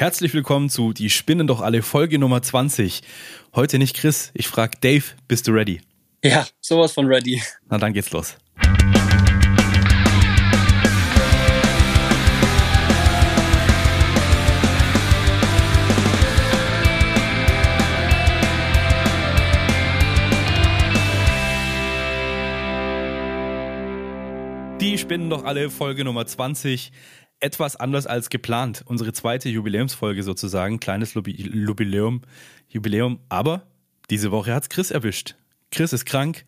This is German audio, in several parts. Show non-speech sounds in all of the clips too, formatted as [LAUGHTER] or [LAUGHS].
Herzlich willkommen zu Die Spinnen doch alle Folge Nummer 20. Heute nicht Chris, ich frage Dave, bist du ready? Ja, sowas von ready. Na dann geht's los. Die Spinnen doch alle Folge Nummer 20 etwas anders als geplant. Unsere zweite Jubiläumsfolge sozusagen, kleines Jubiläum, Jubiläum. Aber diese Woche hat's Chris erwischt. Chris ist krank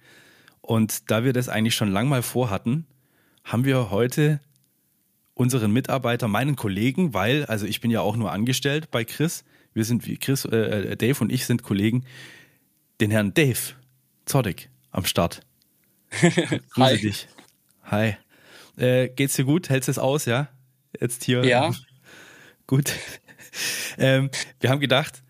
und da wir das eigentlich schon lang mal vorhatten, haben wir heute unseren Mitarbeiter, meinen Kollegen, weil, also ich bin ja auch nur angestellt bei Chris, wir sind wie Chris, äh, äh Dave und ich sind Kollegen, den Herrn Dave Zoddig am Start. [LAUGHS] Grüße Hi. dich. Hi. Äh, geht's dir gut? Hältst du es aus, ja? Jetzt hier. Ja. [LAUGHS] Gut. ähm, wir haben gedacht,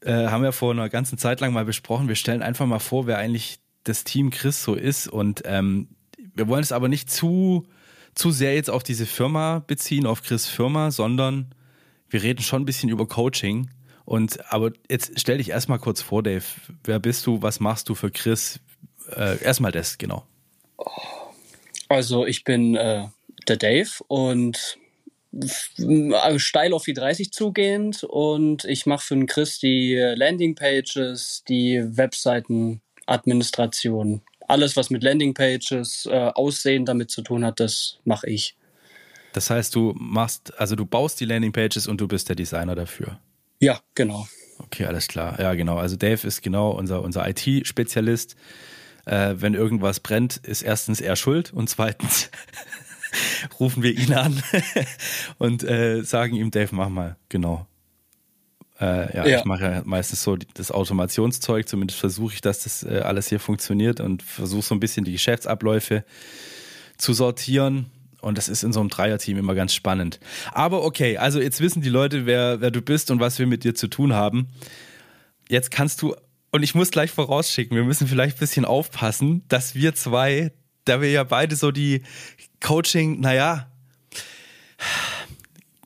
äh, haben wir vor einer ganzen Zeit lang mal besprochen, wir stellen einfach mal vor, wer eigentlich das Team Chris so ist. Und ähm, wir wollen es aber nicht zu, zu sehr jetzt auf diese Firma beziehen, auf Chris Firma, sondern wir reden schon ein bisschen über Coaching. Und aber jetzt stell dich erstmal kurz vor, Dave. Wer bist du? Was machst du für Chris? Äh, erstmal das, genau. Also ich bin äh, der Dave und steil auf die 30 zugehend und ich mache für den Chris die Landingpages, die Webseitenadministration. Alles, was mit Landingpages, äh, Aussehen damit zu tun hat, das mache ich. Das heißt, du machst, also du baust die Landingpages und du bist der Designer dafür. Ja, genau. Okay, alles klar. Ja, genau. Also Dave ist genau unser, unser IT-Spezialist. Äh, wenn irgendwas brennt, ist erstens er schuld und zweitens rufen wir ihn an [LAUGHS] und äh, sagen ihm, Dave, mach mal, genau. Äh, ja, ja, ich mache ja meistens so das Automationszeug, zumindest versuche ich, dass das äh, alles hier funktioniert und versuche so ein bisschen die Geschäftsabläufe zu sortieren. Und das ist in so einem Dreierteam immer ganz spannend. Aber okay, also jetzt wissen die Leute, wer, wer du bist und was wir mit dir zu tun haben. Jetzt kannst du, und ich muss gleich vorausschicken, wir müssen vielleicht ein bisschen aufpassen, dass wir zwei, da wir ja beide so die Coaching, naja,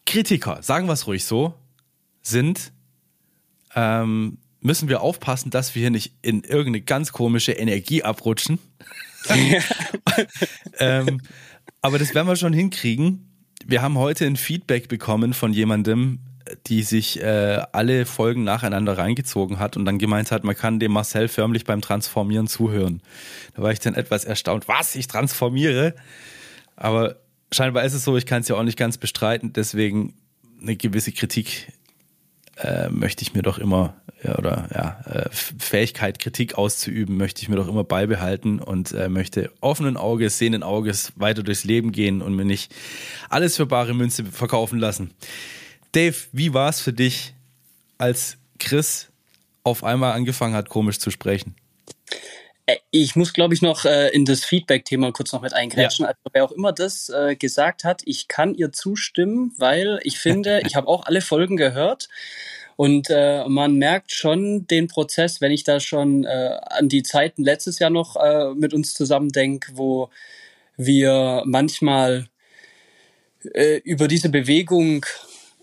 Kritiker, sagen wir es ruhig so, sind, ähm, müssen wir aufpassen, dass wir hier nicht in irgendeine ganz komische Energie abrutschen. [LAUGHS] ähm, aber das werden wir schon hinkriegen. Wir haben heute ein Feedback bekommen von jemandem, die sich äh, alle Folgen nacheinander reingezogen hat und dann gemeint hat, man kann dem Marcel förmlich beim Transformieren zuhören. Da war ich dann etwas erstaunt. Was? Ich transformiere? Aber scheinbar ist es so, ich kann es ja auch nicht ganz bestreiten, deswegen eine gewisse Kritik äh, möchte ich mir doch immer, ja, oder ja, äh, Fähigkeit, Kritik auszuüben, möchte ich mir doch immer beibehalten und äh, möchte offenen Auges, sehenden Auges weiter durchs Leben gehen und mir nicht alles für bare Münze verkaufen lassen. Dave, wie war es für dich, als Chris auf einmal angefangen hat, komisch zu sprechen? Äh, ich muss, glaube ich, noch äh, in das Feedback-Thema kurz noch mit eingrätschen. Ja. Also wer auch immer das äh, gesagt hat, ich kann ihr zustimmen, weil ich finde, ich habe auch alle Folgen gehört. Und äh, man merkt schon den Prozess, wenn ich da schon äh, an die Zeiten letztes Jahr noch äh, mit uns zusammen denke, wo wir manchmal äh, über diese Bewegung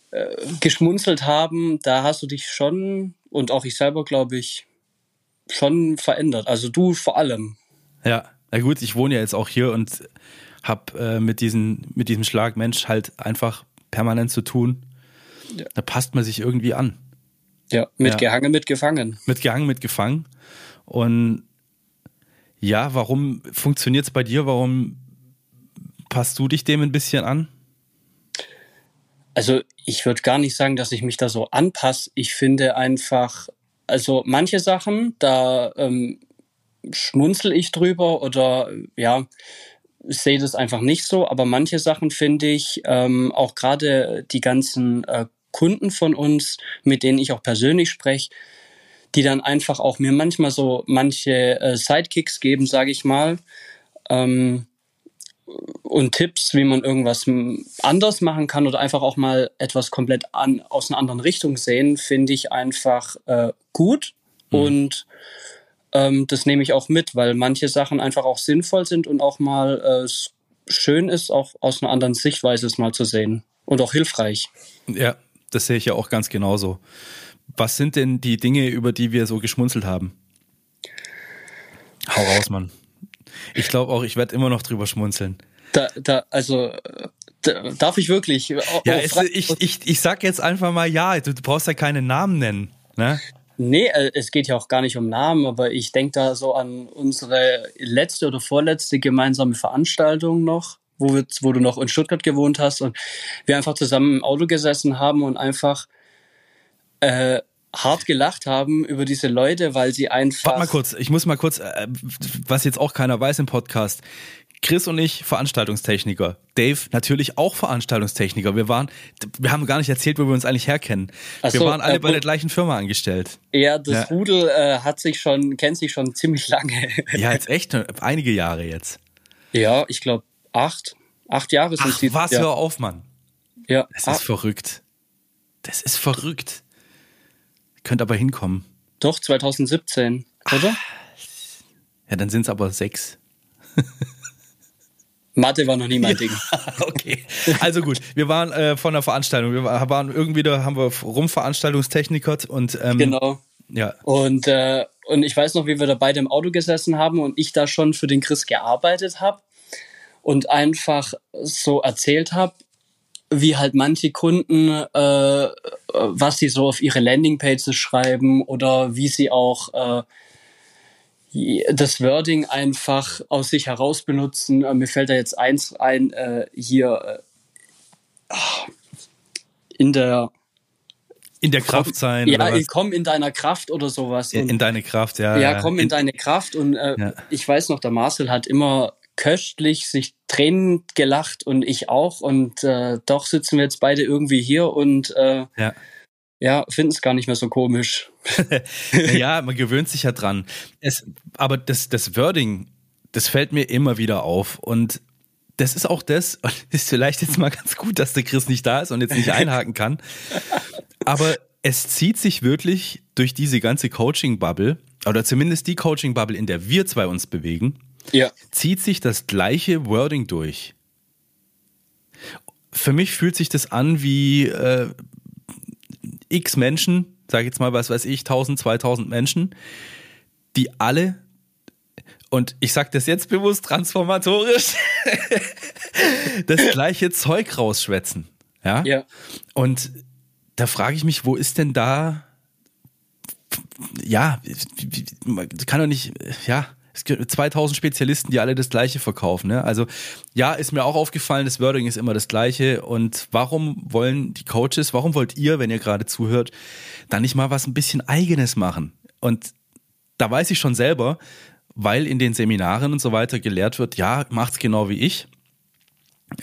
äh, geschmunzelt haben, da hast du dich schon und auch ich selber, glaube ich, schon verändert. Also du vor allem. Ja, na gut, ich wohne ja jetzt auch hier und habe äh, mit, diesen, mit diesem Schlag Mensch halt einfach permanent zu tun. Ja. Da passt man sich irgendwie an. Ja, mit ja. Gehangen, mit Gefangen. Mit Gehangen, mit Gefangen. Und ja, warum funktioniert es bei dir? Warum passt du dich dem ein bisschen an? Also ich würde gar nicht sagen, dass ich mich da so anpasse. Ich finde einfach, also manche Sachen, da ähm, schmunzel ich drüber oder ja, sehe das einfach nicht so, aber manche Sachen finde ich, ähm, auch gerade die ganzen äh, Kunden von uns, mit denen ich auch persönlich spreche, die dann einfach auch mir manchmal so manche äh, Sidekicks geben, sage ich mal. Ähm, und Tipps, wie man irgendwas anders machen kann oder einfach auch mal etwas komplett an, aus einer anderen Richtung sehen, finde ich einfach äh, gut. Mhm. Und ähm, das nehme ich auch mit, weil manche Sachen einfach auch sinnvoll sind und auch mal äh, schön ist, auch aus einer anderen Sichtweise es mal zu sehen. Und auch hilfreich. Ja, das sehe ich ja auch ganz genauso. Was sind denn die Dinge, über die wir so geschmunzelt haben? Hau raus, Mann. Ich glaube auch, ich werde immer noch drüber schmunzeln. Da, da, also da, darf ich wirklich? ja, es, ich, ich, ich sag jetzt einfach mal ja, du, brauchst ja keine Namen nennen. Ne? Nee, äh, es geht ja auch gar nicht um Namen, aber ich denke da so an unsere letzte oder vorletzte gemeinsame Veranstaltung noch, wo, wir, wo du noch in Stuttgart gewohnt hast und wir einfach zusammen im Auto gesessen haben und einfach äh, hart gelacht haben über diese Leute, weil sie einfach. Warte mal kurz, ich muss mal kurz, äh, was jetzt auch keiner weiß im Podcast. Chris und ich Veranstaltungstechniker. Dave natürlich auch Veranstaltungstechniker. Wir waren, wir haben gar nicht erzählt, wo wir uns eigentlich herkennen. Ach wir so, waren alle äh, bei der gleichen Firma angestellt. Ja, das ja. Rudel äh, hat sich schon, kennt sich schon ziemlich lange. [LAUGHS] ja, jetzt echt einige Jahre jetzt. Ja, ich glaube acht, acht Jahre sind Ach, was, ja. hör auf, Mann. Ja. Das ist ah. verrückt. Das ist verrückt. Könnte aber hinkommen. Doch, 2017, oder? Ach. Ja, dann sind es aber sechs. [LAUGHS] Mathe war noch nie mein Ding. [LAUGHS] okay. Also gut, wir waren äh, von der Veranstaltung. Wir waren irgendwie da, haben wir rumveranstaltungstechnikert und ähm, genau. Ja. Und äh, und ich weiß noch, wie wir da beide im Auto gesessen haben und ich da schon für den Chris gearbeitet habe und einfach so erzählt habe, wie halt manche Kunden, äh, was sie so auf ihre Landingpages schreiben oder wie sie auch äh, das Wording einfach aus sich heraus benutzen. Äh, mir fällt da jetzt eins ein, äh, hier äh, in der in der Kraft sein. Ja, komm in deiner Kraft oder sowas. Und, in deine Kraft, ja. Ja, komm in, in deine Kraft. Und äh, ja. ich weiß noch, der Marcel hat immer köstlich sich Tränen gelacht und ich auch. Und äh, doch sitzen wir jetzt beide irgendwie hier und äh, ja ja, finden es gar nicht mehr so komisch. [LAUGHS] ja, man gewöhnt sich ja dran. Es, aber das, das Wording, das fällt mir immer wieder auf. Und das ist auch das, und [LAUGHS] ist vielleicht jetzt mal ganz gut, dass der Chris nicht da ist und jetzt nicht einhaken kann. Aber es zieht sich wirklich durch diese ganze Coaching-Bubble, oder zumindest die Coaching-Bubble, in der wir zwei uns bewegen, ja. zieht sich das gleiche Wording durch. Für mich fühlt sich das an wie äh, x Menschen, sage jetzt mal, was weiß ich, 1000, 2000 Menschen, die alle, und ich sage das jetzt bewusst transformatorisch, [LAUGHS] das gleiche Zeug rausschwätzen. Ja. ja. Und da frage ich mich, wo ist denn da, ja, kann doch nicht, ja, es gibt 2000 Spezialisten, die alle das Gleiche verkaufen. Ne? Also ja, ist mir auch aufgefallen, das Wording ist immer das Gleiche. Und warum wollen die Coaches, warum wollt ihr, wenn ihr gerade zuhört, da nicht mal was ein bisschen eigenes machen? Und da weiß ich schon selber, weil in den Seminaren und so weiter gelehrt wird, ja, macht's genau wie ich.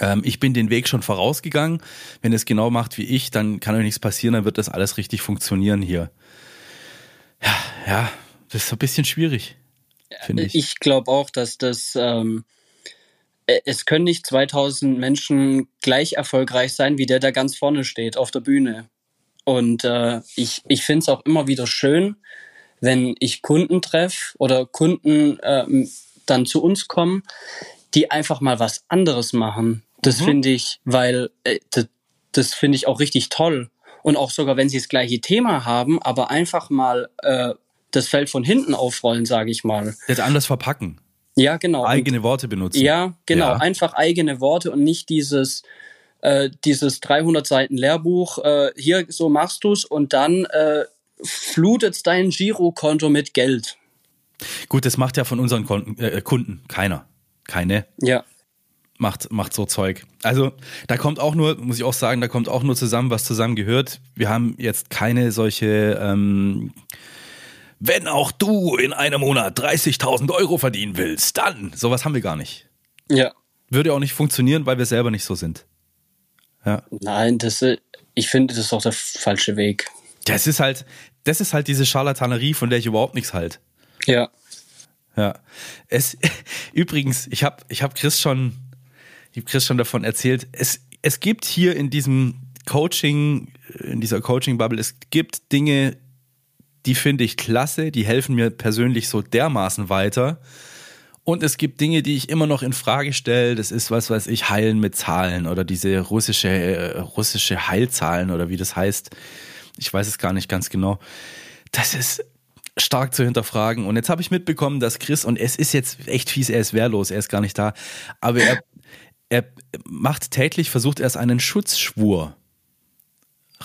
Ähm, ich bin den Weg schon vorausgegangen. Wenn es genau macht wie ich, dann kann euch nichts passieren, dann wird das alles richtig funktionieren hier. Ja, ja, das ist ein bisschen schwierig finde ich. Ich glaube auch, dass das, ähm, äh, es können nicht 2000 Menschen gleich erfolgreich sein, wie der, der ganz vorne steht auf der Bühne. Und äh, ich, ich finde es auch immer wieder schön, wenn ich Kunden treffe oder Kunden äh, dann zu uns kommen, die einfach mal was anderes machen. Das mhm. finde ich, weil äh, das, das finde ich auch richtig toll. Und auch sogar, wenn sie das gleiche Thema haben, aber einfach mal äh, das Feld von hinten aufrollen, sage ich mal. Jetzt anders verpacken. Ja, genau. Eigene und, Worte benutzen. Ja, genau. Ja. Einfach eigene Worte und nicht dieses äh, dieses 300 Seiten Lehrbuch. Äh, hier so machst du's und dann äh, flutet dein Girokonto mit Geld. Gut, das macht ja von unseren Kunden, äh, Kunden keiner. Keine. Ja. Macht, macht so Zeug. Also, da kommt auch nur, muss ich auch sagen, da kommt auch nur zusammen, was zusammen gehört. Wir haben jetzt keine solche ähm, wenn auch du in einem Monat 30.000 Euro verdienen willst, dann. Sowas haben wir gar nicht. Ja. Würde auch nicht funktionieren, weil wir selber nicht so sind. Ja. Nein, das, ich finde, das ist auch der falsche Weg. Das ist halt, das ist halt diese Scharlatanerie, von der ich überhaupt nichts halt. Ja. Ja. Es, [LAUGHS] übrigens, ich habe ich hab Chris schon, ich Chris schon davon erzählt, es, es gibt hier in diesem Coaching, in dieser Coaching-Bubble, es gibt Dinge, die finde ich klasse, die helfen mir persönlich so dermaßen weiter. Und es gibt Dinge, die ich immer noch in Frage stelle. Das ist was, weiß ich, Heilen mit Zahlen oder diese russische, äh, russische Heilzahlen oder wie das heißt. Ich weiß es gar nicht ganz genau. Das ist stark zu hinterfragen. Und jetzt habe ich mitbekommen, dass Chris, und es ist jetzt echt fies, er ist wehrlos, er ist gar nicht da, aber er, er macht täglich, versucht erst einen Schutzschwur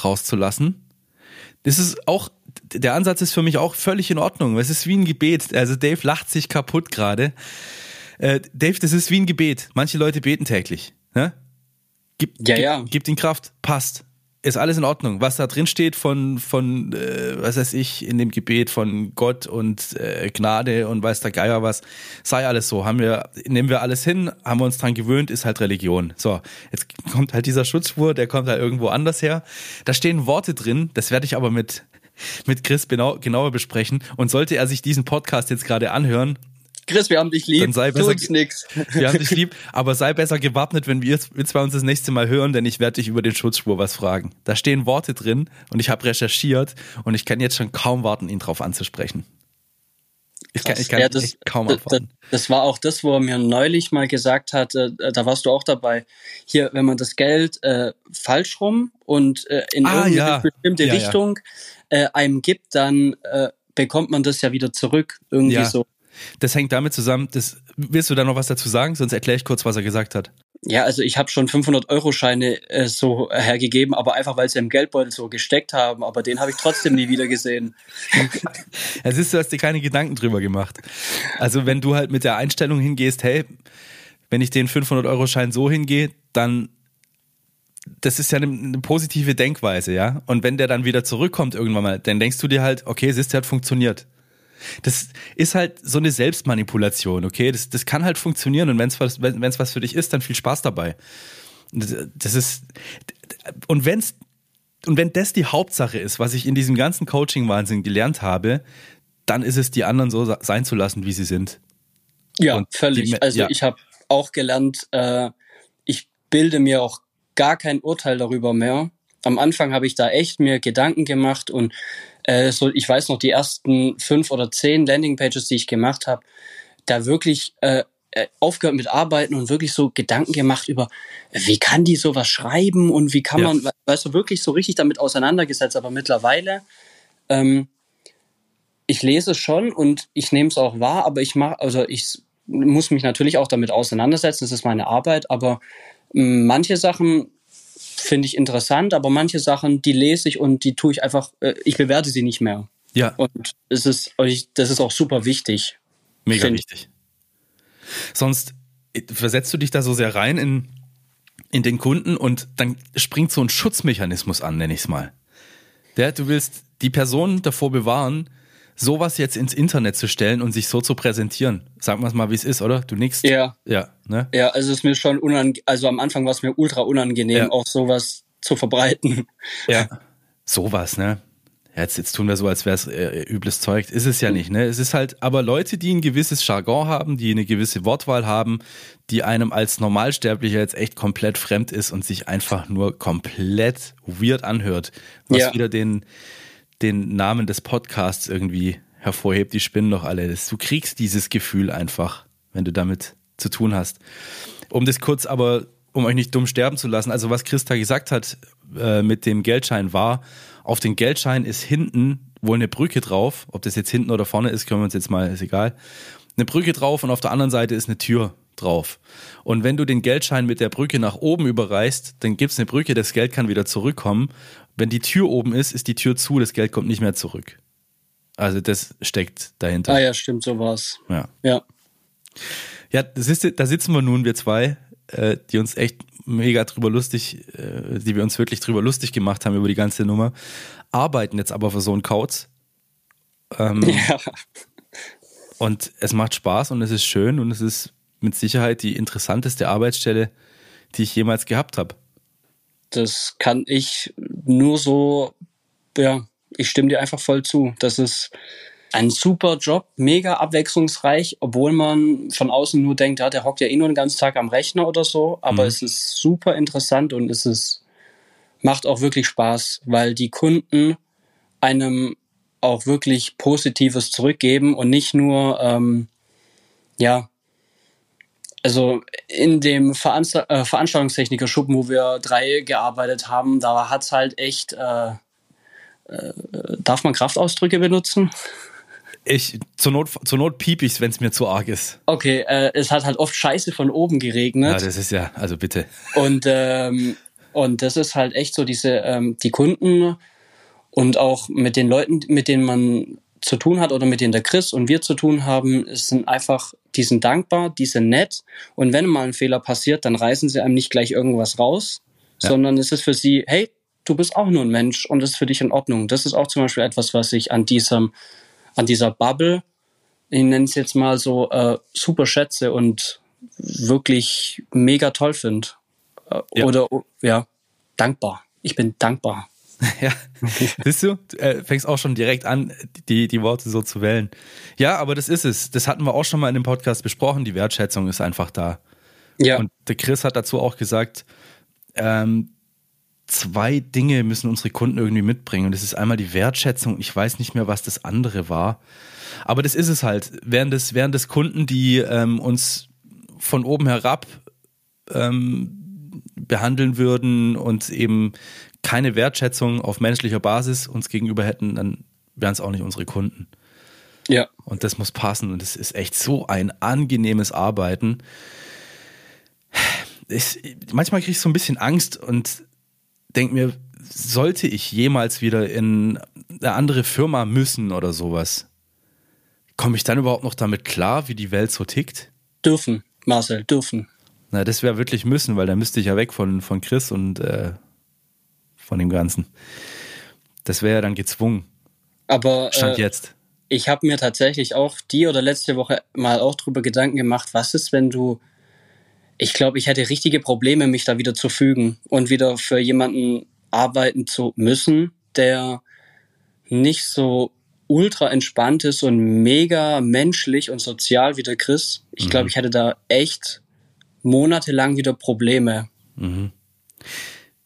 rauszulassen. Das ist auch, der Ansatz ist für mich auch völlig in Ordnung. Es ist wie ein Gebet. Also Dave lacht sich kaputt gerade. Äh, Dave, das ist wie ein Gebet. Manche Leute beten täglich. Ne? Gib, ja, ja. Gib, gibt ihnen Kraft. Passt ist alles in Ordnung. Was da drin steht von, von äh, was weiß ich, in dem Gebet von Gott und äh, Gnade und weiß der Geier was, sei alles so. Haben wir, nehmen wir alles hin, haben wir uns dran gewöhnt, ist halt Religion. So, jetzt kommt halt dieser Schutzspur, der kommt halt irgendwo anders her. Da stehen Worte drin, das werde ich aber mit, mit Chris genau, genauer besprechen. Und sollte er sich diesen Podcast jetzt gerade anhören, Chris, wir haben dich lieb. Dann sei besser, tu nix. [LAUGHS] Wir haben dich lieb, aber sei besser gewappnet, wenn wir, zwei uns das nächste Mal hören, denn ich werde dich über den Schutzspur was fragen. Da stehen Worte drin und ich habe recherchiert und ich kann jetzt schon kaum warten, ihn drauf anzusprechen. Ich kann, ich kann ja, das, kaum abwarten. Das, das, war auch das, wo er mir neulich mal gesagt hat, äh, da warst du auch dabei. Hier, wenn man das Geld äh, falsch rum und äh, in ah, irgendeine ja. bestimmte ja, Richtung. Äh, einem gibt, dann äh, bekommt man das ja wieder zurück. Irgendwie so. Das hängt damit zusammen, das, willst du da noch was dazu sagen? Sonst erkläre ich kurz, was er gesagt hat. Ja, also ich habe schon 500-Euro-Scheine äh, so hergegeben, aber einfach, weil sie im Geldbeutel so gesteckt haben. Aber den habe ich trotzdem nie wieder gesehen. [LAUGHS] ja, siehst du, hast dir keine Gedanken drüber gemacht. Also wenn du halt mit der Einstellung hingehst, hey, wenn ich den 500-Euro-Schein so hingehe, dann das ist ja eine, eine, positive Denkweise, ja. Und wenn der dann wieder zurückkommt irgendwann mal, dann denkst du dir halt, okay, siehst du, hat funktioniert. Das ist halt so eine Selbstmanipulation, okay? Das, das kann halt funktionieren und wenn's was, wenn es was für dich ist, dann viel Spaß dabei. Das ist, und wenn's, und wenn das die Hauptsache ist, was ich in diesem ganzen Coaching-Wahnsinn gelernt habe, dann ist es, die anderen so sein zu lassen, wie sie sind. Ja, und völlig. Die, also ja. ich habe auch gelernt, äh, ich bilde mir auch gar kein Urteil darüber mehr. Am Anfang habe ich da echt mir Gedanken gemacht und äh, so, ich weiß noch, die ersten fünf oder zehn Landingpages, die ich gemacht habe, da wirklich äh, äh, aufgehört mit Arbeiten und wirklich so Gedanken gemacht über, wie kann die sowas schreiben und wie kann ja. man, weißt du, wirklich so richtig damit auseinandergesetzt. Aber mittlerweile, ähm, ich lese schon und ich nehme es auch wahr, aber ich mache, also ich muss mich natürlich auch damit auseinandersetzen, das ist meine Arbeit, aber manche Sachen finde ich interessant, aber manche Sachen, die lese ich und die tue ich einfach, äh, ich bewerte sie nicht mehr. Ja. Und es ist, das ist auch super wichtig. Mega wichtig. Sonst äh, versetzt du dich da so sehr rein in, in den Kunden und dann springt so ein Schutzmechanismus an, nenne ich es mal. Der, du willst die Person davor bewahren, sowas jetzt ins Internet zu stellen und sich so zu präsentieren. Sagen wir es mal, wie es ist, oder? Du nix. Ja. Ja, ne? Ja, also es ist mir schon unangenehm, also am Anfang war es mir ultra unangenehm, ja. auch sowas zu verbreiten. Ja. Sowas, ne? Jetzt, jetzt tun wir so, als wäre es äh, übles Zeug. Ist es ja nicht, ne? Es ist halt, aber Leute, die ein gewisses Jargon haben, die eine gewisse Wortwahl haben, die einem als Normalsterblicher jetzt echt komplett fremd ist und sich einfach nur komplett weird anhört, was ja. wieder den, den Namen des Podcasts irgendwie hervorhebt, die spinnen doch alle. Du kriegst dieses Gefühl einfach, wenn du damit zu tun hast. Um das kurz aber, um euch nicht dumm sterben zu lassen, also was Christa gesagt hat äh, mit dem Geldschein war, auf den Geldschein ist hinten wohl eine Brücke drauf. Ob das jetzt hinten oder vorne ist, können wir uns jetzt mal, ist egal. Eine Brücke drauf und auf der anderen Seite ist eine Tür drauf. Und wenn du den Geldschein mit der Brücke nach oben überreichst, dann gibt's eine Brücke, das Geld kann wieder zurückkommen. Wenn die Tür oben ist, ist die Tür zu, das Geld kommt nicht mehr zurück. Also das steckt dahinter. Ah ja, stimmt, so war's. Ja. Ja. Ja, das ist, da sitzen wir nun, wir zwei, äh, die uns echt mega drüber lustig, äh, die wir uns wirklich drüber lustig gemacht haben über die ganze Nummer, arbeiten jetzt aber für so einen Kauz. Ähm, ja. Und es macht Spaß und es ist schön und es ist mit Sicherheit die interessanteste Arbeitsstelle, die ich jemals gehabt habe. Das kann ich nur so, ja, ich stimme dir einfach voll zu. Das ist ein super Job, mega abwechslungsreich, obwohl man von außen nur denkt, ja, der hockt ja eh nur den ganzen Tag am Rechner oder so. Aber mhm. es ist super interessant und es ist, macht auch wirklich Spaß, weil die Kunden einem auch wirklich Positives zurückgeben und nicht nur, ähm, ja, also in dem Veranst äh, Veranstaltungstechniker-Schuppen, wo wir drei gearbeitet haben, da hat's halt echt, äh, äh, darf man Kraftausdrücke benutzen? Ich, zur Not, zur Not piep ich's, wenn es mir zu arg ist. Okay, äh, es hat halt oft Scheiße von oben geregnet. Ja, das ist ja, also bitte. Und, ähm, und das ist halt echt so diese, ähm, die Kunden und auch mit den Leuten, mit denen man zu tun hat oder mit denen der Chris und wir zu tun haben, sind einfach, die sind dankbar, die sind nett und wenn mal ein Fehler passiert, dann reißen sie einem nicht gleich irgendwas raus, ja. sondern es ist für sie, hey, du bist auch nur ein Mensch und das ist für dich in Ordnung. Das ist auch zum Beispiel etwas, was ich an diesem, an dieser Bubble, ich nenne es jetzt mal so, äh, super schätze und wirklich mega toll finde. Äh, ja. Oder ja, dankbar. Ich bin dankbar. [LAUGHS] Ja, siehst du, du äh, fängst auch schon direkt an, die, die Worte so zu wählen. Ja, aber das ist es. Das hatten wir auch schon mal in dem Podcast besprochen. Die Wertschätzung ist einfach da. Ja. Und der Chris hat dazu auch gesagt, ähm, zwei Dinge müssen unsere Kunden irgendwie mitbringen. Und das ist einmal die Wertschätzung. Ich weiß nicht mehr, was das andere war. Aber das ist es halt. Während des, während des Kunden, die ähm, uns von oben herab ähm, behandeln würden und eben keine Wertschätzung auf menschlicher Basis uns gegenüber hätten, dann wären es auch nicht unsere Kunden. Ja. Und das muss passen. Und es ist echt so ein angenehmes Arbeiten. Ich, manchmal kriege ich so ein bisschen Angst und denke mir, sollte ich jemals wieder in eine andere Firma müssen oder sowas, komme ich dann überhaupt noch damit klar, wie die Welt so tickt? Dürfen, Marcel, dürfen. Na, das wäre wirklich müssen, weil dann müsste ich ja weg von, von Chris und äh, von dem Ganzen. Das wäre ja dann gezwungen. Aber Stand äh, jetzt. Ich habe mir tatsächlich auch die oder letzte Woche mal auch drüber Gedanken gemacht, was ist, wenn du ich glaube, ich hätte richtige Probleme, mich da wieder zu fügen und wieder für jemanden arbeiten zu müssen, der nicht so ultra entspannt ist und mega menschlich und sozial wie der Chris. Ich glaube, mhm. ich hätte da echt monatelang wieder Probleme. Mhm.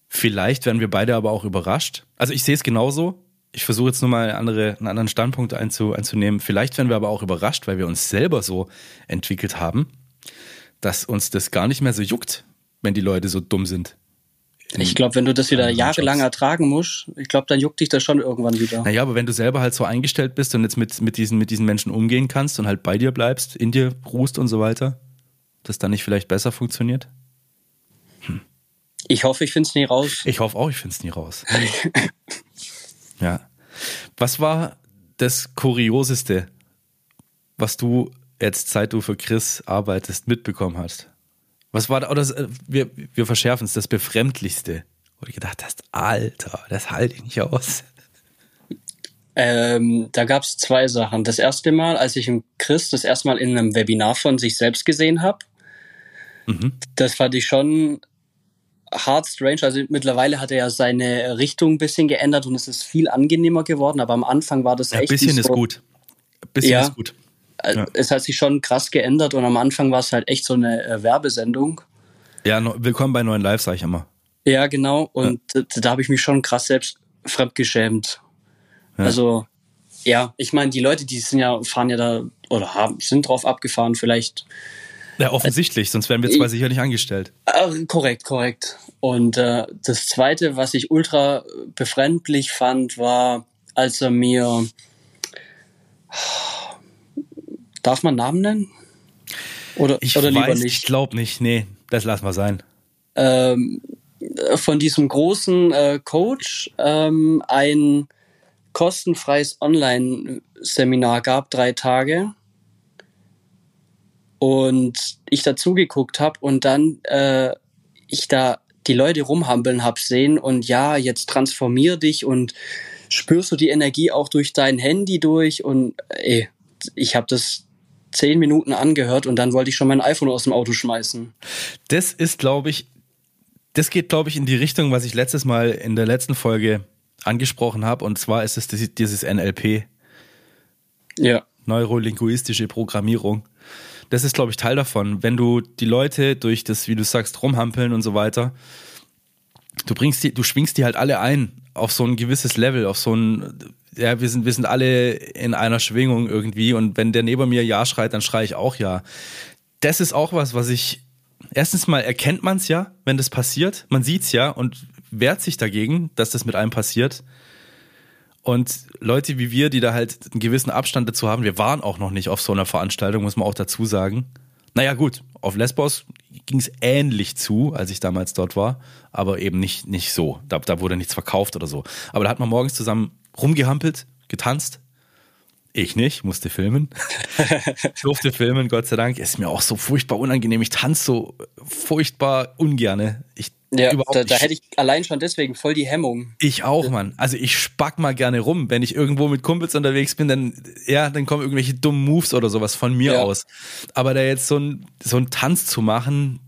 Vielleicht werden wir beide aber auch überrascht. Also ich sehe es genauso. Ich versuche jetzt nur mal andere, einen anderen Standpunkt einzu, einzunehmen. Vielleicht werden wir aber auch überrascht, weil wir uns selber so entwickelt haben, dass uns das gar nicht mehr so juckt, wenn die Leute so dumm sind. Ich glaube, wenn du das wieder jahrelang ertragen musst, ich glaube, dann juckt dich das schon irgendwann wieder. Naja, aber wenn du selber halt so eingestellt bist und jetzt mit, mit, diesen, mit diesen Menschen umgehen kannst und halt bei dir bleibst, in dir ruhst und so weiter, das dann nicht vielleicht besser funktioniert? Ich hoffe, ich finde es nie raus. Ich hoffe auch, ich finde es nie raus. [LAUGHS] ja. Was war das Kurioseste, was du jetzt, seit du für Chris arbeitest, mitbekommen hast? Was war da, oder äh, wir, wir verschärfen es, das Befremdlichste, wo du gedacht hast, Alter, das halte ich nicht aus. Ähm, da gab es zwei Sachen. Das erste Mal, als ich Chris das erste Mal in einem Webinar von sich selbst gesehen habe, mhm. das fand ich schon hard strange. Also mittlerweile hat er ja seine Richtung ein bisschen geändert und es ist viel angenehmer geworden, aber am Anfang war das ja, echt. Ein bisschen so, ist gut. Ein bisschen ja, ist gut. Äh, ja. Es hat sich schon krass geändert und am Anfang war es halt echt so eine äh, Werbesendung. Ja, no, willkommen bei neuen Live, sag ich immer. Ja, genau. Und ja. da, da habe ich mich schon krass selbst fremdgeschämt. Ja. Also, ja, ich meine, die Leute, die sind ja, fahren ja da oder haben, sind drauf abgefahren, vielleicht ja, offensichtlich, sonst wären wir zwei sicher nicht angestellt. Äh, korrekt, korrekt. Und äh, das Zweite, was ich ultra befremdlich fand, war, als er mir... Darf man Namen nennen? Oder, ich oder lieber weiß, nicht? Ich glaube nicht. Nee, das lassen wir sein. Ähm, von diesem großen äh, Coach ähm, ein kostenfreies Online-Seminar gab, drei Tage und ich dazugeguckt habe und dann äh, ich da die Leute rumhampeln hab sehen und ja, jetzt transformier dich und spürst du die Energie auch durch dein Handy durch und ey, ich habe das zehn Minuten angehört und dann wollte ich schon mein iPhone aus dem Auto schmeißen. Das ist, glaube ich, das geht, glaube ich, in die Richtung, was ich letztes Mal in der letzten Folge angesprochen habe und zwar ist es dieses NLP. Ja. Neurolinguistische Programmierung das ist, glaube ich, Teil davon. Wenn du die Leute durch das, wie du sagst, rumhampeln und so weiter, du bringst die, du schwingst die halt alle ein auf so ein gewisses Level, auf so ein, ja, wir sind, wir sind alle in einer Schwingung irgendwie und wenn der neben mir Ja schreit, dann schreie ich auch Ja. das ist auch was, was ich. Erstens mal erkennt man es ja, wenn das passiert. Man sieht es ja und wehrt sich dagegen, dass das mit einem passiert. Und Leute wie wir, die da halt einen gewissen Abstand dazu haben, wir waren auch noch nicht auf so einer Veranstaltung, muss man auch dazu sagen. Naja, gut, auf Lesbos ging es ähnlich zu, als ich damals dort war, aber eben nicht, nicht so. Da, da wurde nichts verkauft oder so. Aber da hat man morgens zusammen rumgehampelt, getanzt. Ich nicht, musste filmen. [LAUGHS] durfte filmen, Gott sei Dank. Ist mir auch so furchtbar unangenehm. Ich tanze so furchtbar ungerne. Ich ja, da, da, hätte ich allein schon deswegen voll die Hemmung. Ich auch, Mann. Also ich spack mal gerne rum. Wenn ich irgendwo mit Kumpels unterwegs bin, dann, ja, dann kommen irgendwelche dummen Moves oder sowas von mir ja. aus. Aber da jetzt so ein, so ein Tanz zu machen,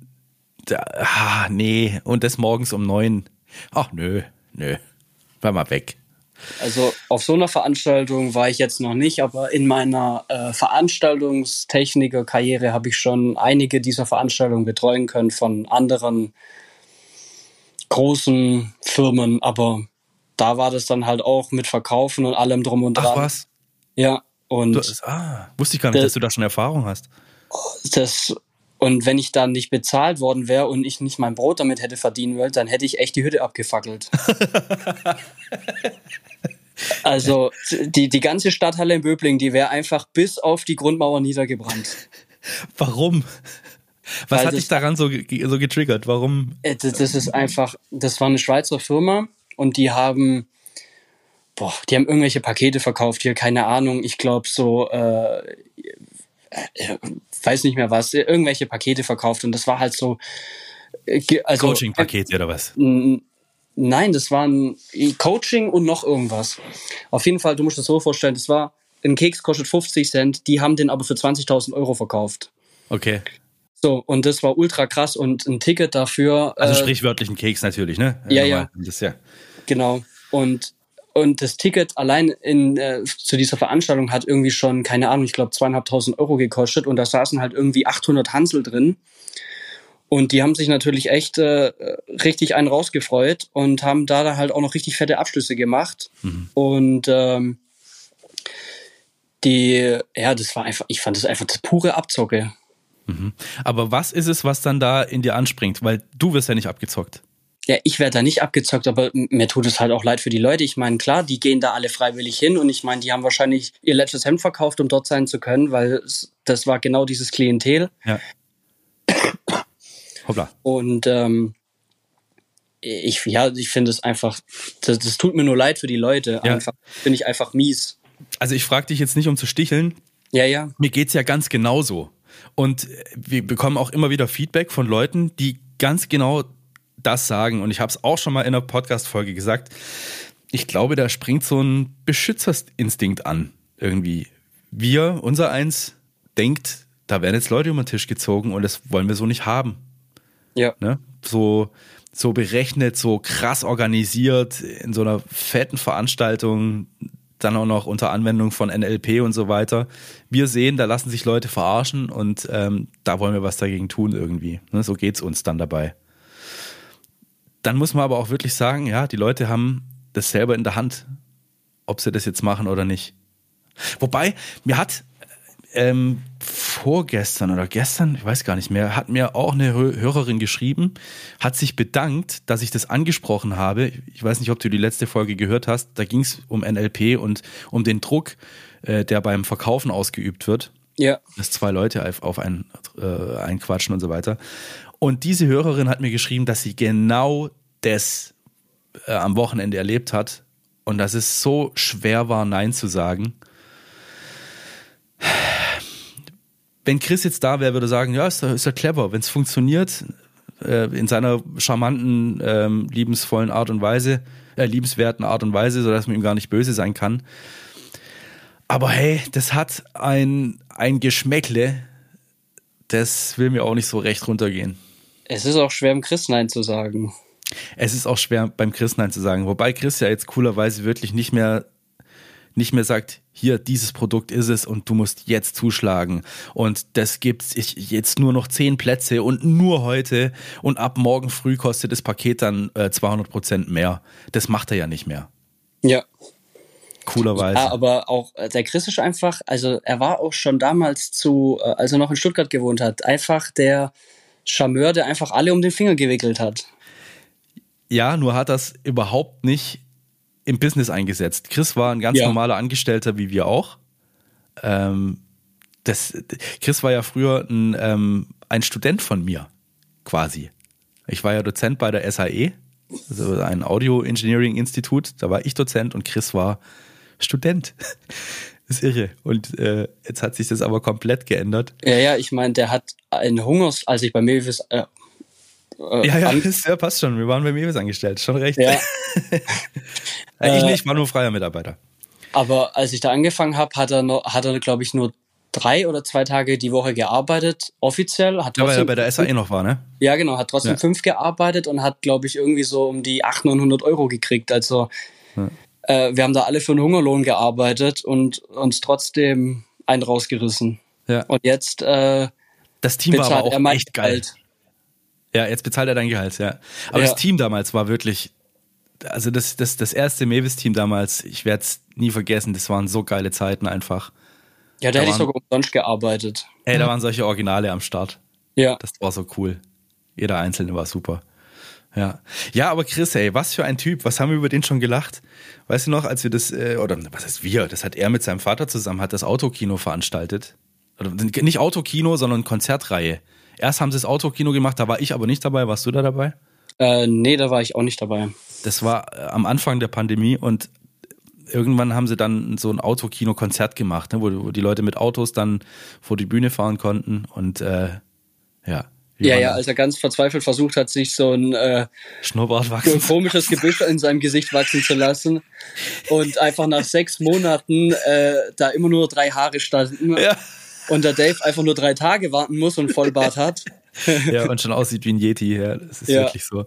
da, ah, nee. Und das morgens um neun. Ach, nö, nö. War mal weg. Also auf so einer Veranstaltung war ich jetzt noch nicht, aber in meiner äh, Veranstaltungstechniker-Karriere habe ich schon einige dieser Veranstaltungen betreuen können von anderen großen Firmen, aber da war das dann halt auch mit Verkaufen und allem drum und dran. Ach was? Ja, und. Du, ah, wusste ich gar nicht, das, dass du da schon Erfahrung hast. Das, und wenn ich dann nicht bezahlt worden wäre und ich nicht mein Brot damit hätte verdienen wollen, dann hätte ich echt die Hütte abgefackelt. [LAUGHS] also die, die ganze Stadthalle in Böbling, die wäre einfach bis auf die Grundmauer niedergebrannt. Warum? Was hat dich daran so, so getriggert? Warum? Äh, das ist einfach, das war eine Schweizer Firma und die haben, boah, die haben irgendwelche Pakete verkauft hier, keine Ahnung, ich glaube so, äh, äh, weiß nicht mehr was, irgendwelche Pakete verkauft und das war halt so, äh, also. Coaching-Pakete oder was? Nein, das war ein Coaching und noch irgendwas. Auf jeden Fall, du musst das so vorstellen, das war, ein Keks kostet 50 Cent, die haben den aber für 20.000 Euro verkauft. Okay. So, und das war ultra krass und ein Ticket dafür. Also äh, sprichwörtlichen Keks natürlich, ne? Ja, ja. Das, ja. Genau. Und, und das Ticket allein in, äh, zu dieser Veranstaltung hat irgendwie schon, keine Ahnung, ich glaube zweieinhalbtausend Euro gekostet und da saßen halt irgendwie 800 Hansel drin. Und die haben sich natürlich echt äh, richtig einen rausgefreut und haben da halt auch noch richtig fette Abschlüsse gemacht. Mhm. Und ähm, die, ja, das war einfach, ich fand das einfach das pure Abzocke. Mhm. Aber was ist es, was dann da in dir anspringt? Weil du wirst ja nicht abgezockt. Ja, ich werde da nicht abgezockt, aber mir tut es halt auch leid für die Leute. Ich meine, klar, die gehen da alle freiwillig hin und ich meine, die haben wahrscheinlich ihr letztes Hemd verkauft, um dort sein zu können, weil das war genau dieses Klientel. Ja. Hoppla. Und ähm, ich, ja, ich finde es einfach, das, das, tut mir nur leid für die Leute. Ja. Einfach, finde ich einfach mies. Also ich frage dich jetzt nicht, um zu sticheln. Ja, ja. Mir geht's ja ganz genauso. Und wir bekommen auch immer wieder Feedback von Leuten, die ganz genau das sagen. Und ich habe es auch schon mal in einer Podcast-Folge gesagt. Ich glaube, da springt so ein Beschützerinstinkt an. Irgendwie. Wir, unser Eins, denkt, da werden jetzt Leute um den Tisch gezogen und das wollen wir so nicht haben. Ja. Ne? So, so berechnet, so krass organisiert in so einer fetten Veranstaltung dann auch noch unter Anwendung von NLP und so weiter. Wir sehen, da lassen sich Leute verarschen und ähm, da wollen wir was dagegen tun irgendwie. Ne, so geht's uns dann dabei. Dann muss man aber auch wirklich sagen, ja, die Leute haben das selber in der Hand, ob sie das jetzt machen oder nicht. Wobei, mir hat ähm, vorgestern oder gestern, ich weiß gar nicht mehr, hat mir auch eine Hörerin geschrieben, hat sich bedankt, dass ich das angesprochen habe. Ich weiß nicht, ob du die letzte Folge gehört hast. Da ging es um NLP und um den Druck, äh, der beim Verkaufen ausgeübt wird. Ja. Dass zwei Leute auf einen äh, einquatschen und so weiter. Und diese Hörerin hat mir geschrieben, dass sie genau das äh, am Wochenende erlebt hat und dass es so schwer war, Nein zu sagen wenn Chris jetzt da wäre, würde er sagen, ja, ist ja, ist clever. Wenn es funktioniert, äh, in seiner charmanten, ähm, liebensvollen Art und Weise, äh, liebenswerten Art und Weise, sodass man ihm gar nicht böse sein kann. Aber hey, das hat ein, ein Geschmäckle, das will mir auch nicht so recht runtergehen. Es ist auch schwer, im Chris Nein zu sagen. Es ist auch schwer, beim Chris Nein zu sagen. Wobei Chris ja jetzt coolerweise wirklich nicht mehr nicht mehr sagt, hier, dieses Produkt ist es und du musst jetzt zuschlagen. Und das gibt's jetzt nur noch zehn Plätze und nur heute und ab morgen früh kostet das Paket dann äh, 200 Prozent mehr. Das macht er ja nicht mehr. Ja. coolerweise. Ja, aber auch äh, der Chris ist einfach, also er war auch schon damals zu, äh, als er noch in Stuttgart gewohnt hat, einfach der Charmeur, der einfach alle um den Finger gewickelt hat. Ja, nur hat das überhaupt nicht im Business eingesetzt. Chris war ein ganz Ja. normaler Angestellter, wie wir auch. Ähm, das, Chris war ja früher ein, ähm, ein Student von mir, quasi. Ich war ja Dozent bei der SAE, also ein Audio Engineering Institut. Da war ich Dozent und Chris war Student. Das ist irre. Und äh, jetzt hat sich das aber komplett geändert. Ja, ja, ich meine, der hat einen Hungers, als ich bei Mavis äh, äh, Ja, ja, das, [LAUGHS] ja, passt schon. Wir waren bei Mewis angestellt. Schon recht. ja, [LAUGHS] Äh, ich Äh, nicht, war nur freier Mitarbeiter. aber als ich da angefangen habe, hat er noch, hat er, glaube ich, nur drei oder zwei Tage die Woche gearbeitet, offiziell. Hat Ja, weil er trotzdem, bei der SAE noch war, ne? ja, genau, hat trotzdem Ja. fünf gearbeitet und hat, glaube ich, irgendwie so um die 800, 900 Euro gekriegt. Also äh, wir haben da alle für einen Hungerlohn gearbeitet und uns trotzdem einen rausgerissen. Ja. Und jetzt äh, Das Team war aber bezahlt auch er echt geil. Gehalt. Ja, jetzt bezahlt er dein Gehalt, ja. Aber Ja. das Team damals war wirklich, also das, das, das erste Mavis-Team damals, ich werde es nie vergessen, das waren so geile Zeiten einfach. Ja, da Da hätte ich waren- sogar umsonst gearbeitet. Ey, da waren solche Originale am Start. Ja. Das war so cool. Jeder Einzelne war super. Ja. Ja, aber Chris, ey, was für ein Typ. Was haben wir über den schon gelacht? Weißt du noch, als wir das, äh, oder was heißt wir? Das hat er mit seinem Vater zusammen, hat das Autokino veranstaltet. Oder, nicht Autokino, sondern Konzertreihe. Erst haben sie das Autokino gemacht, da war ich aber nicht dabei. Warst du da dabei? Äh, nee, da war ich auch nicht dabei. Das war äh, am Anfang der Pandemie und irgendwann haben sie dann so ein Autokino-Konzert gemacht, ne, wo, wo die Leute mit Autos dann vor die Bühne fahren konnten und äh, ja. Ja, ja, als er ganz verzweifelt versucht hat, sich so ein, äh, Schnurrbart so ein wachsen. komisches Gebüsch in seinem Gesicht wachsen zu lassen und einfach nach sechs Monaten äh, da immer nur drei Haare standen Ja. und der Dave einfach nur drei Tage warten muss und Vollbart hat. ja, und schon aussieht wie ein Yeti. Ja, das ist Ja. wirklich so.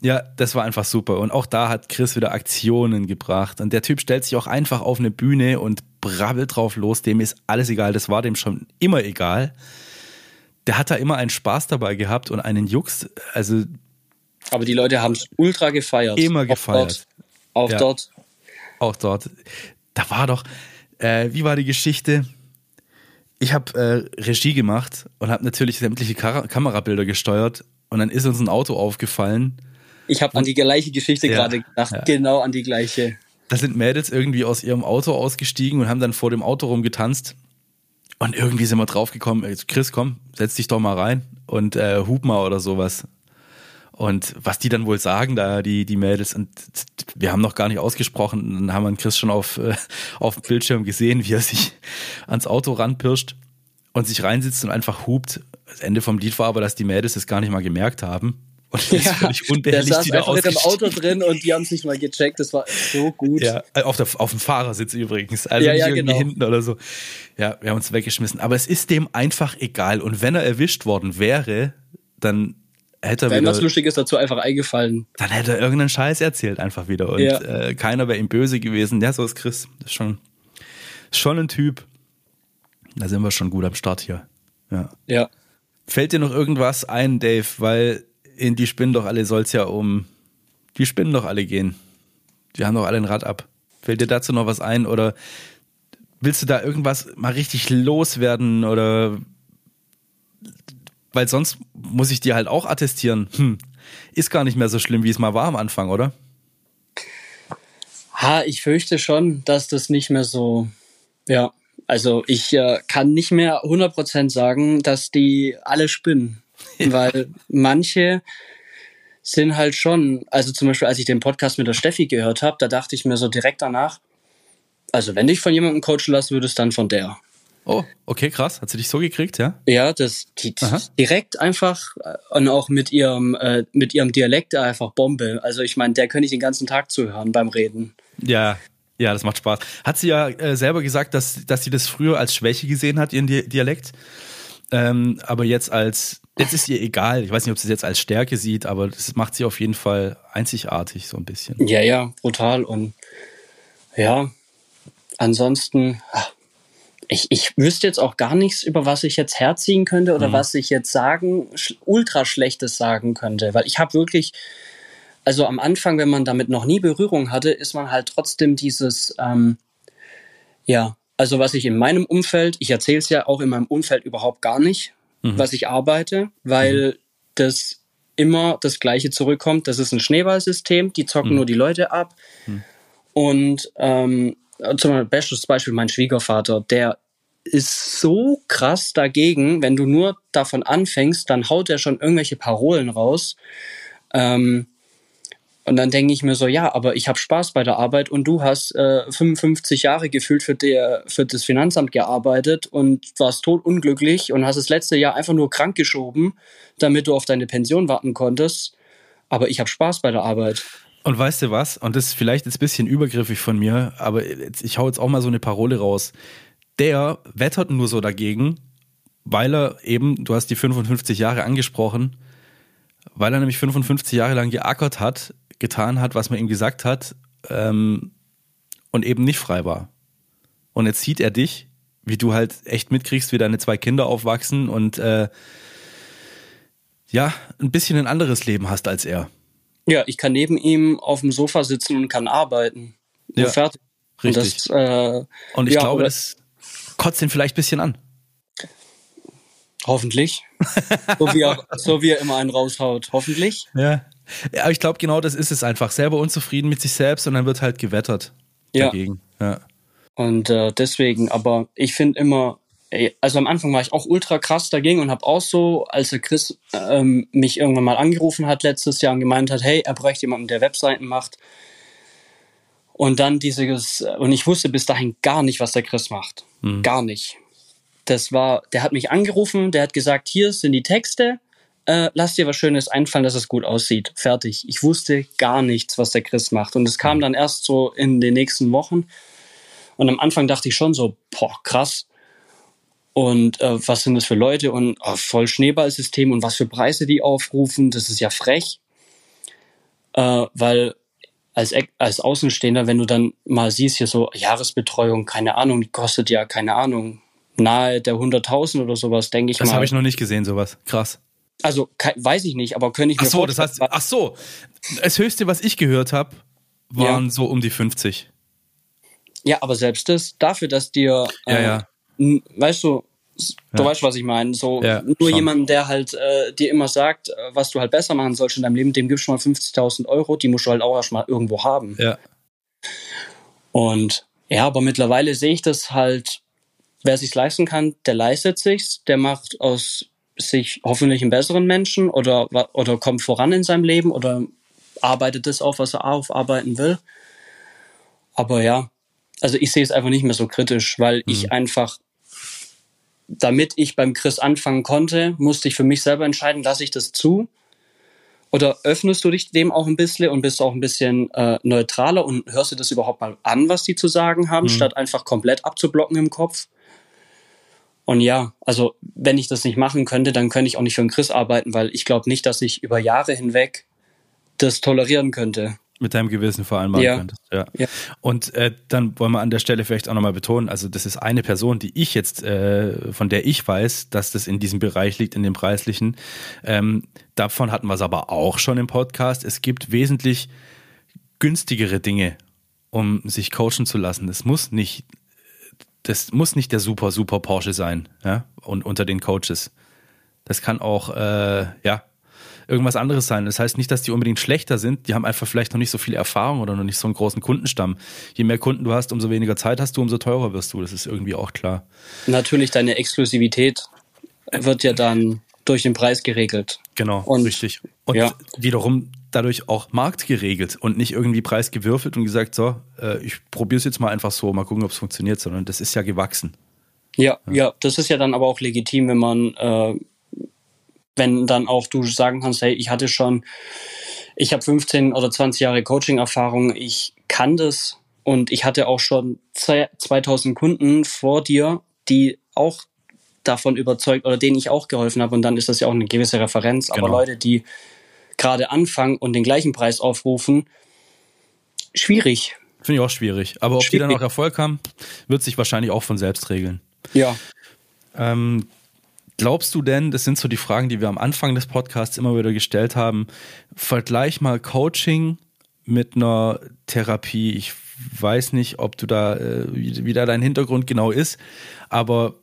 Ja, das war einfach super. Und auch da hat Chris wieder Aktionen gebracht. Und der Typ stellt sich auch einfach auf eine Bühne und brabbelt drauf los. Dem ist alles egal. Das war dem schon immer egal. Der hat da immer einen Spaß dabei gehabt und einen Jux. Also Aber die Leute haben es ultra gefeiert. Immer Auch gefeiert. Dort, auch Ja. dort. auch dort. Da war doch, äh, wie war die Geschichte? Ich habe äh, Regie gemacht und habe natürlich sämtliche Kara Kamerabilder gesteuert. Und dann ist uns ein Auto aufgefallen. Ich habe an die gleiche Geschichte Ja, gerade gedacht. ja. Genau an die gleiche. Da sind Mädels irgendwie aus ihrem Auto ausgestiegen und haben dann vor dem Auto rumgetanzt. Und irgendwie sind wir draufgekommen, ey, Chris, komm, setz dich doch mal rein und äh, hub mal oder sowas. Und was die dann wohl sagen, da die, die Mädels, und wir haben noch gar nicht ausgesprochen, dann haben wir Chris schon auf, äh, [LAUGHS] auf dem Bildschirm gesehen, wie er sich [LAUGHS] ans Auto ranpirscht und sich reinsitzt und einfach hupt. Das Ende vom Lied war aber, dass die Mädels das gar nicht mal gemerkt haben. Und das ist völlig der unbehelligt saß wieder einfach mit dem. Auto drin und die haben es nicht mal gecheckt. Das war so gut. Ja, äh, auf, der, auf dem Fahrersitz übrigens. Also Ja, nicht ja, irgendwie genau. hinten oder so. Ja, wir haben uns weggeschmissen. Aber es ist dem einfach egal. Und wenn er erwischt worden wäre, dann hätte er Wenn wieder, was Lustiges dazu einfach eingefallen. dann hätte er irgendeinen Scheiß erzählt einfach wieder. Und Ja. äh, keiner wäre ihm böse gewesen. Ja, so ist Chris. Das ist schon, schon ein Typ. Da sind wir schon gut am Start hier. Ja. Ja. Fällt dir noch irgendwas ein, Dave? Weil in die Spinnen doch alle soll's ja um. Die Spinnen doch alle gehen. Die haben doch alle ein Rad ab. Fällt dir dazu noch was ein? Oder willst du da irgendwas mal richtig loswerden? Oder weil sonst muss ich dir halt auch attestieren, hm, ist gar nicht mehr so schlimm, wie es mal war am Anfang, oder? Ha, ich fürchte schon, dass das nicht mehr so, ja, also ich äh, kann nicht mehr 100% sagen, dass die alle spinnen, weil manche sind halt schon, also zum Beispiel, als ich den Podcast mit der Steffi gehört habe, da dachte ich mir so direkt danach, also wenn dich von jemandem coachen lassen würdest, dann von der. Oh, okay, krass. Hat sie dich so gekriegt, ja? Ja, das die, direkt einfach äh, und auch mit ihrem äh, mit ihrem Dialekt einfach Bombe. Also ich meine, der könnte ich den ganzen Tag zuhören beim Reden. Ja, ja, das macht Spaß. Hat sie ja äh, selber gesagt, dass, dass sie das früher als Schwäche gesehen hat, ihren Di Dialekt. Ähm, aber jetzt als, jetzt ist ihr egal. Ich weiß nicht, ob sie es jetzt als Stärke sieht, aber das macht sie auf jeden Fall einzigartig, so ein bisschen. Ja, ja, brutal. Und ja, ansonsten, ach, ich, ich wüsste jetzt auch gar nichts, über was ich jetzt herziehen könnte oder was ich jetzt sagen, ultra Schlechtes sagen könnte. Weil ich habe wirklich, also am Anfang, wenn man damit noch nie Berührung hatte, ist man halt trotzdem dieses, ähm, ja, also was ich in meinem Umfeld, ich erzähle es ja auch in meinem Umfeld überhaupt gar nicht, mhm. was ich arbeite, weil mhm. das immer das Gleiche zurückkommt. Das ist ein Schneeballsystem, die zocken mhm. nur die Leute ab. Mhm. Und ähm, zum Beispiel, mein Schwiegervater, der ist so krass dagegen, wenn du nur davon anfängst, dann haut er schon irgendwelche Parolen raus. Ähm, und dann denke ich mir so, ja, aber ich habe Spaß bei der Arbeit und du hast äh, 55 Jahre gefühlt für, der, für das Finanzamt gearbeitet und warst totunglücklich und hast das letzte Jahr einfach nur krank geschoben, damit du auf deine Pension warten konntest. Aber ich habe Spaß bei der Arbeit. Und weißt du was? Und das ist vielleicht jetzt ein bisschen übergriffig von mir, aber ich hau jetzt auch mal so eine Parole raus. Der wettert nur so dagegen, weil er eben, du hast die 55 Jahre angesprochen, weil er nämlich 55 Jahre lang geackert hat, getan hat, was man ihm gesagt hat ähm, und eben nicht frei war. Und jetzt sieht er dich, wie du halt echt mitkriegst, wie deine zwei Kinder aufwachsen und äh, ja, ein bisschen ein anderes Leben hast als er. Ja, ich kann neben ihm auf dem Sofa sitzen und kann arbeiten. Ja, fertig. Richtig. Und, das, äh, und ich ja, glaube, das kotzt ihn vielleicht ein bisschen an. Hoffentlich. [LAUGHS] so, wie er, so wie er immer einen raushaut. Hoffentlich. Ja. Ja, aber ich glaube, genau das ist es einfach. Selber unzufrieden mit sich selbst und dann wird halt gewettert ja. dagegen. Ja. Und äh, deswegen, aber ich finde immer, also am Anfang war ich auch ultra krass dagegen und habe auch so, als der Chris ähm, mich irgendwann mal angerufen hat letztes Jahr und gemeint hat, hey, er bräuchte jemanden, der Webseiten macht. Und dann dieses, und ich wusste bis dahin gar nicht, was der Chris macht. Mhm. Gar nicht. Das war, der hat mich angerufen, der hat gesagt, hier sind die Texte, äh, lass dir was Schönes einfallen, dass es gut aussieht. Fertig. Ich wusste gar nichts, was der Chris macht. Und es kam mhm. dann erst so in den nächsten Wochen. Und am Anfang dachte ich schon so, boah, krass. Und äh, was sind das für Leute und oh, voll Schneeballsystem und was für Preise die aufrufen, das ist ja frech. Äh, weil als, als Außenstehender, wenn du dann mal siehst, hier so Jahresbetreuung, keine Ahnung, die kostet ja, keine Ahnung, nahe der 100.000 oder sowas, denke ich das mal. Das habe ich noch nicht gesehen, sowas. Krass. Also weiß ich nicht, aber könnte ich mir Ach so, das heißt, ach so, das höchste, was ich gehört habe, waren ja. so um die 50. Ja, aber selbst das, dafür, dass dir, ja, ja. Äh, weißt du, du ja. weißt, was ich meine. So ja, nur jemanden, der halt äh, dir immer sagt, äh, was du halt besser machen sollst in deinem Leben, dem gibst du mal 50.000 Euro, die musst du halt auch erstmal irgendwo haben. Ja. Und ja, aber mittlerweile sehe ich das halt, wer sich's leisten kann, der leistet sich's, der macht aus sich hoffentlich einen besseren Menschen oder, oder kommt voran in seinem Leben oder arbeitet das auf, was er aufarbeiten will. Aber ja, also ich sehe es einfach nicht mehr so kritisch, weil mhm. ich einfach, damit ich beim Chris anfangen konnte, musste ich für mich selber entscheiden, lasse ich das zu oder öffnest du dich dem auch ein bisschen und bist auch ein bisschen äh, neutraler und hörst du das überhaupt mal an, was die zu sagen haben, mhm. statt einfach komplett abzublocken im Kopf? Und ja, also wenn ich das nicht machen könnte, dann könnte ich auch nicht für den Chris arbeiten, weil ich glaube nicht, dass ich über Jahre hinweg das tolerieren könnte. Mit deinem Gewissen vereinbaren ja. könntest. Ja. ja. Und äh, dann wollen wir an der Stelle vielleicht auch nochmal betonen, also das ist eine Person, die ich jetzt, äh, von der ich weiß, dass das in diesem Bereich liegt, in dem preislichen. Ähm, davon hatten wir es aber auch schon im Podcast. Es gibt wesentlich günstigere Dinge, um sich coachen zu lassen. Es muss nicht das muss nicht der super, super Porsche sein, ja, und unter den Coaches. Das kann auch, äh, ja, irgendwas anderes sein. Das heißt nicht, dass die unbedingt schlechter sind. Die haben einfach vielleicht noch nicht so viel Erfahrung oder noch nicht so einen großen Kundenstamm. Je mehr Kunden du hast, umso weniger Zeit hast du, umso teurer wirst du. Das ist irgendwie auch klar. Natürlich, deine Exklusivität wird ja dann durch den Preis geregelt. Genau, und, richtig. Und ja. wiederum dadurch auch marktgeregelt und nicht irgendwie preisgewürfelt und gesagt, so, äh, ich probiere es jetzt mal einfach so, mal gucken, ob es funktioniert, sondern das ist ja gewachsen. Ja, ja, ja, das ist ja dann aber auch legitim, wenn man, äh, wenn dann auch du sagen kannst, hey, ich hatte schon, ich habe 15 oder 20 Jahre Coaching-Erfahrung, ich kann das und ich hatte auch schon 2000 Kunden vor dir, die auch davon überzeugt oder denen ich auch geholfen habe und dann ist das ja auch eine gewisse Referenz. Genau. Aber Leute, die gerade anfangen und den gleichen Preis aufrufen, schwierig. Finde ich auch schwierig. Aber ob schwierig. die dann auch Erfolg haben, wird sich wahrscheinlich auch von selbst regeln. Ja. Ähm, Glaubst du denn, das sind so die Fragen, die wir am Anfang des Podcasts immer wieder gestellt haben, vergleich mal Coaching mit einer Therapie. Ich weiß nicht, ob du da, äh, wie, da dein Hintergrund genau ist, aber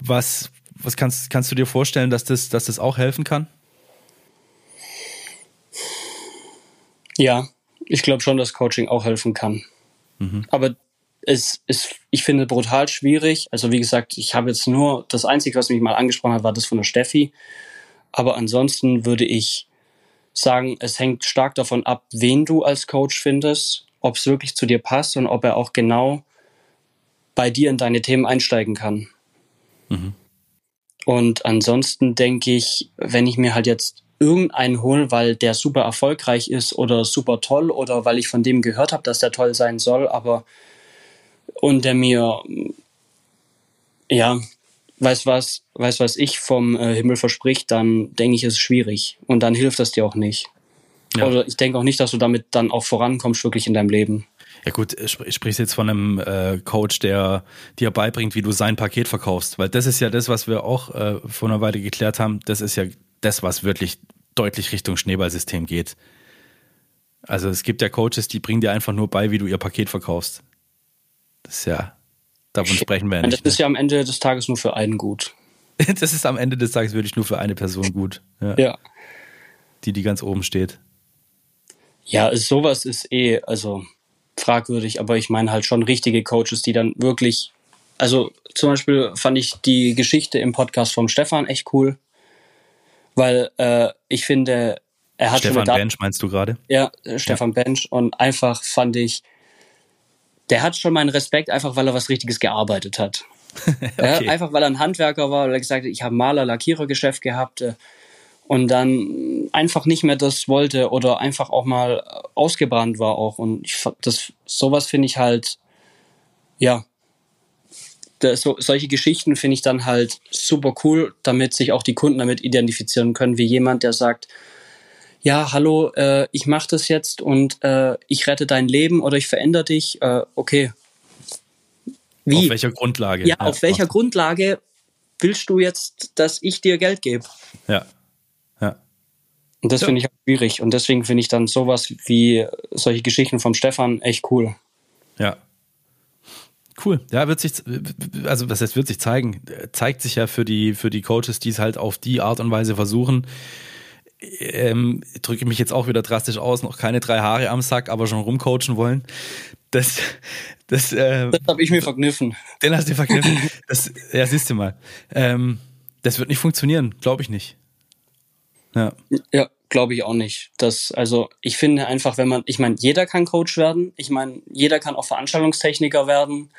was, was kannst, kannst du dir vorstellen, dass das, dass das auch helfen kann? Ja, ich glaube schon, dass Coaching auch helfen kann. Mhm. Aber es ist, ich finde, brutal schwierig. Also wie gesagt, ich habe jetzt nur, das Einzige, was mich mal angesprochen hat, war das von der Steffi. Aber ansonsten würde ich sagen, es hängt stark davon ab, wen du als Coach findest, ob es wirklich zu dir passt und ob er auch genau bei dir in deine Themen einsteigen kann. Mhm. Und ansonsten denke ich, wenn ich mir halt jetzt irgendeinen hole, weil der super erfolgreich ist oder super toll oder weil ich von dem gehört habe, dass der toll sein soll, aber und der mir ja weiß was, weiß was ich vom äh, Himmel verspricht, dann denke ich, ist es schwierig und dann hilft das dir auch nicht. Ja. Oder ich denke auch nicht, dass du damit dann auch vorankommst wirklich in deinem Leben. Ja gut, ich sprichst jetzt von einem äh, Coach, der dir beibringt, wie du sein Paket verkaufst, weil das ist ja das, was wir auch äh, vor einer Weile geklärt haben. Das ist ja das, was wirklich deutlich Richtung Schneeballsystem geht. Also es gibt ja Coaches, die bringen dir einfach nur bei, wie du ihr Paket verkaufst. Das ist ja, davon sprechen wir ja nicht. Das ist ja am Ende des Tages nur für einen gut. [LAUGHS] das ist am Ende des Tages wirklich nur für eine Person gut. Ja. ja. Die, die ganz oben steht. Ja, sowas ist eh, also fragwürdig, aber ich meine halt schon richtige Coaches, die dann wirklich, also zum Beispiel fand ich die Geschichte im Podcast vom Stefan echt cool, weil äh, ich finde, er hat Stefan Bench meinst du gerade? Ja, Stefan ja. Bench und einfach fand ich, der hat schon meinen Respekt, einfach weil er was Richtiges gearbeitet hat. [LAUGHS] okay. ja, einfach weil er ein Handwerker war, weil er gesagt hat, ich habe Maler, Lackierergeschäft gehabt äh, und dann einfach nicht mehr das wollte oder einfach auch mal ausgebrannt war auch. Und ich, das, sowas finde ich halt, ja, so, solche Geschichten finde ich dann halt super cool, damit sich auch die Kunden damit identifizieren können, wie jemand, der sagt, ja, hallo, äh, ich mache das jetzt und äh, ich rette dein Leben oder ich verändere dich. Äh, okay. Wie? Auf welcher Grundlage? Ja, ja auf welcher Grundlage willst du jetzt, dass ich dir Geld gebe? Ja. Ja. Und das ja. finde ich auch schwierig. Und deswegen finde ich dann sowas wie solche Geschichten vom Stefan echt cool. Ja. Cool. Ja, wird sich, also was heißt, wird sich zeigen, zeigt sich ja für die, für die Coaches, die es halt auf die Art und Weise versuchen, ähm, drücke mich jetzt auch wieder drastisch aus, noch keine drei Haare am Sack, aber schon rumcoachen wollen. Das, das, äh, das habe ich mir verkniffen. Den hast du verkniffen. Das, ja, siehst du mal. Ähm, das wird nicht funktionieren, glaube ich nicht. Ja, ja glaube ich auch nicht. Das, also ich finde einfach, wenn man, ich meine, jeder kann Coach werden. Ich meine, jeder kann auch Veranstaltungstechniker werden.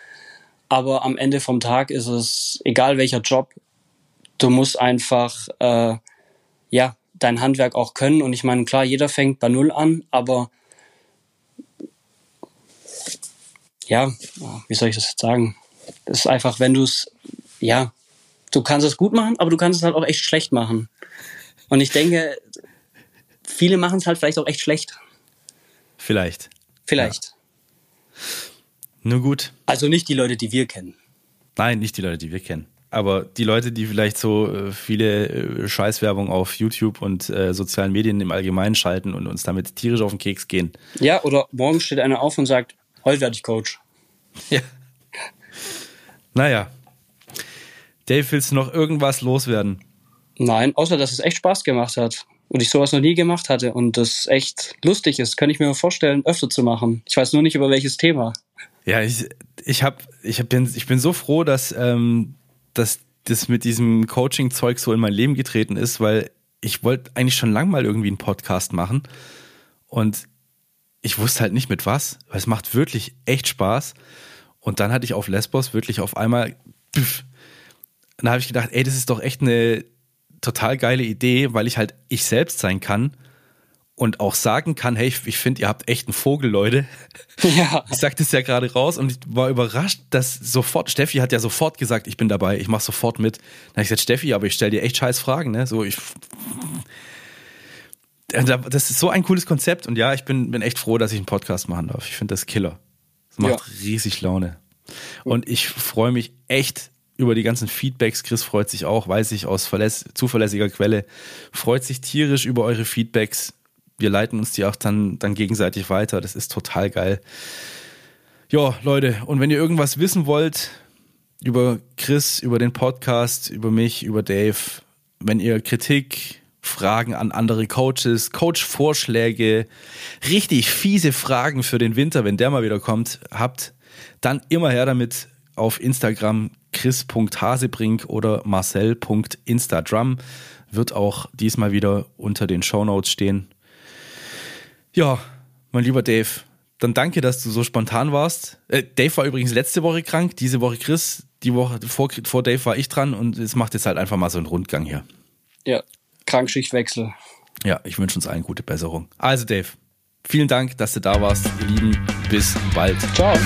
Aber am Ende vom Tag ist es egal welcher Job. Du musst einfach äh, ja dein Handwerk auch können. Und ich meine, klar, jeder fängt bei Null an, aber ja, wie soll ich das jetzt sagen? Das ist einfach, wenn du es, ja, du kannst es gut machen, aber du kannst es halt auch echt schlecht machen. Und ich denke, viele machen es halt vielleicht auch echt schlecht. Vielleicht. Vielleicht. Ja. Nur gut. Also nicht die Leute, die wir kennen. Nein, nicht die Leute, die wir kennen. Aber die Leute, die vielleicht so äh, viele äh, Scheißwerbung auf YouTube und äh, sozialen Medien im Allgemeinen schalten und uns damit tierisch auf den Keks gehen. Ja, oder morgen steht einer auf und sagt, heute werde ich Coach. Ja. Naja. Dave, willst du noch irgendwas loswerden? Nein, außer dass es echt Spaß gemacht hat. Und ich sowas noch nie gemacht hatte und das echt lustig ist, kann ich mir vorstellen, öfter zu machen. Ich weiß nur nicht über welches Thema. Ja, ich, ich, hab, ich, hab bin, ich bin so froh, dass ähm, dass das mit diesem Coaching-Zeug so in mein Leben getreten ist, weil ich wollte eigentlich schon lang mal irgendwie einen Podcast machen und ich wusste halt nicht mit was, weil es macht wirklich echt Spaß. Und dann hatte ich auf Lesbos wirklich auf einmal, püff, dann habe ich gedacht, ey, das ist doch echt eine total geile Idee, weil ich halt ich selbst sein kann und auch sagen kann, hey, ich finde, ihr habt echt einen Vogel, Leute. [LAUGHS] Ja. Ich sagte es ja gerade raus und ich war überrascht, dass sofort, Steffi hat ja sofort gesagt, ich bin dabei, ich mache sofort mit. Dann habe ich gesagt, Steffi, aber ich stelle dir echt scheiß Fragen, ne? So, ich. Das ist so ein cooles Konzept und ja, ich bin, bin echt froh, dass ich einen Podcast machen darf. Ich finde das Killer. Das macht ja. riesig Laune. Und ich freue mich echt über die ganzen Feedbacks. Chris freut sich auch, weiß ich aus zuverlässiger Quelle, freut sich tierisch über eure Feedbacks. Wir leiten uns die auch dann, dann gegenseitig weiter. Das ist total geil. Ja, Leute, und wenn ihr irgendwas wissen wollt über Chris, über den Podcast, über mich, über Dave, wenn ihr Kritik, Fragen an andere Coaches, Coach-Vorschläge, richtig fiese Fragen für den Winter, wenn der mal wieder kommt, habt, dann immer her damit auf Instagram chris.hasebrink oder marcel.instadrum wird auch diesmal wieder unter den Shownotes stehen. Ja, mein lieber Dave, dann danke, dass du so spontan warst. Äh, Dave war übrigens letzte Woche krank, diese Woche Chris, die Woche vor, vor Dave war ich dran und es macht jetzt halt einfach mal so einen Rundgang hier. Ja, Krankschichtwechsel. Ja, ich wünsche uns allen gute Besserung. Also Dave, vielen Dank, dass du da warst. Ihr Lieben, bis bald. Ciao.